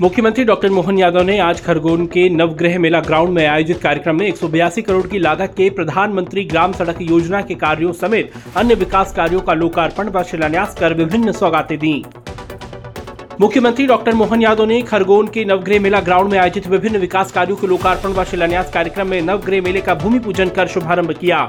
मुख्यमंत्री डॉक्टर मोहन यादव ने आज खरगोन के नवग्रह मेला ग्राउंड में आयोजित कार्यक्रम में एक सौ बयासी करोड़ की लागत के प्रधानमंत्री ग्राम सड़क योजना के कार्यों समेत अन्य विकास कार्यों का लोकार्पण व शिलान्यास कर विभिन्न सौगातें दी। मुख्यमंत्री डॉक्टर मोहन यादव ने खरगोन के नवग्रह मेला ग्राउंड में आयोजित विभिन्न विकास कार्यों के लोकार्पण व शिलान्यास कार्यक्रम में नवग्रह मेले का भूमि पूजन कर शुभारंभ किया।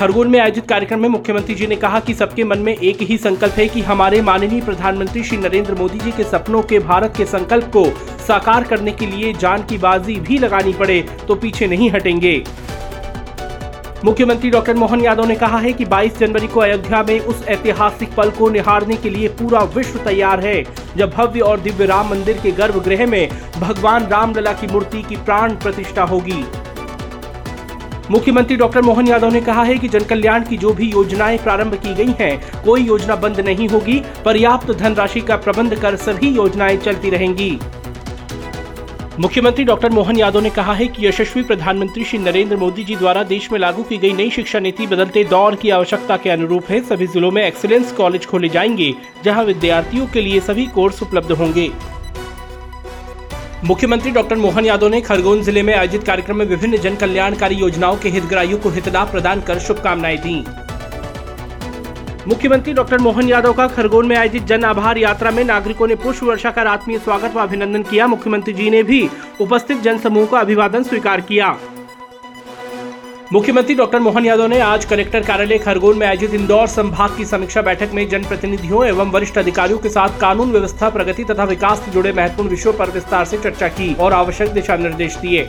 खरगोन में आयोजित कार्यक्रम में मुख्यमंत्री जी ने कहा कि सबके मन में एक ही संकल्प है कि हमारे माननीय प्रधानमंत्री श्री नरेंद्र मोदी जी के सपनों के भारत के संकल्प को साकार करने के लिए जान की बाजी भी लगानी पड़े तो पीछे नहीं हटेंगे। मुख्यमंत्री डॉक्टर मोहन यादव ने कहा है कि 22 जनवरी को अयोध्या में उस ऐतिहासिक पल को निहारने के लिए पूरा विश्व तैयार है, जब भव्य और दिव्य राम मंदिर के गर्भगृह में भगवान रामलला की मूर्ति की प्राण प्रतिष्ठा होगी। मुख्यमंत्री डॉक्टर मोहन यादव ने कहा है कि जन कल्याण की जो भी योजनाएँ प्रारंभ की गई हैं, कोई योजना बंद नहीं होगी। पर्याप्त धनराशि का प्रबंध कर सभी योजनाएँ चलती रहेंगी। मुख्यमंत्री डॉक्टर मोहन यादव ने कहा है कि यशस्वी प्रधानमंत्री श्री नरेंद्र मोदी जी द्वारा देश में लागू की गई नई शिक्षा नीति बदलते दौर की आवश्यकता के अनुरूप है। सभी जिलों में एक्सीलेंस कॉलेज खोले जाएँगे जहाँ विद्यार्थियों के लिए सभी कोर्स उपलब्ध होंगे। मुख्यमंत्री डॉक्टर मोहन यादव ने खरगोन ज़िले में आयोजित कार्यक्रम में विभिन्न जन कल्याणकारी योजनाओं के हितग्राहियों को हितलाभ प्रदान कर शुभकामनाएँ दी। मुख्यमंत्री डॉक्टर मोहन यादव का खरगोन में आयोजित जन आभार यात्रा में नागरिकों ने पुष्प वर्षा कर आत्मीय स्वागत व अभिनंदन किया। मुख्यमंत्री जी ने भी उपस्थित जन समूह का अभिवादन स्वीकार किया। मुख्यमंत्री डॉक्टर मोहन यादव ने आज कलेक्टर कार्यालय खरगोन में आयोजित इंदौर संभाग की समीक्षा बैठक में जनप्रतिनिधियों एवं वरिष्ठ अधिकारियों के साथ कानून व्यवस्था, प्रगति तथा विकास से जुड़े महत्वपूर्ण विषयों पर विस्तार से चर्चा की और आवश्यक दिशा निर्देश दिए।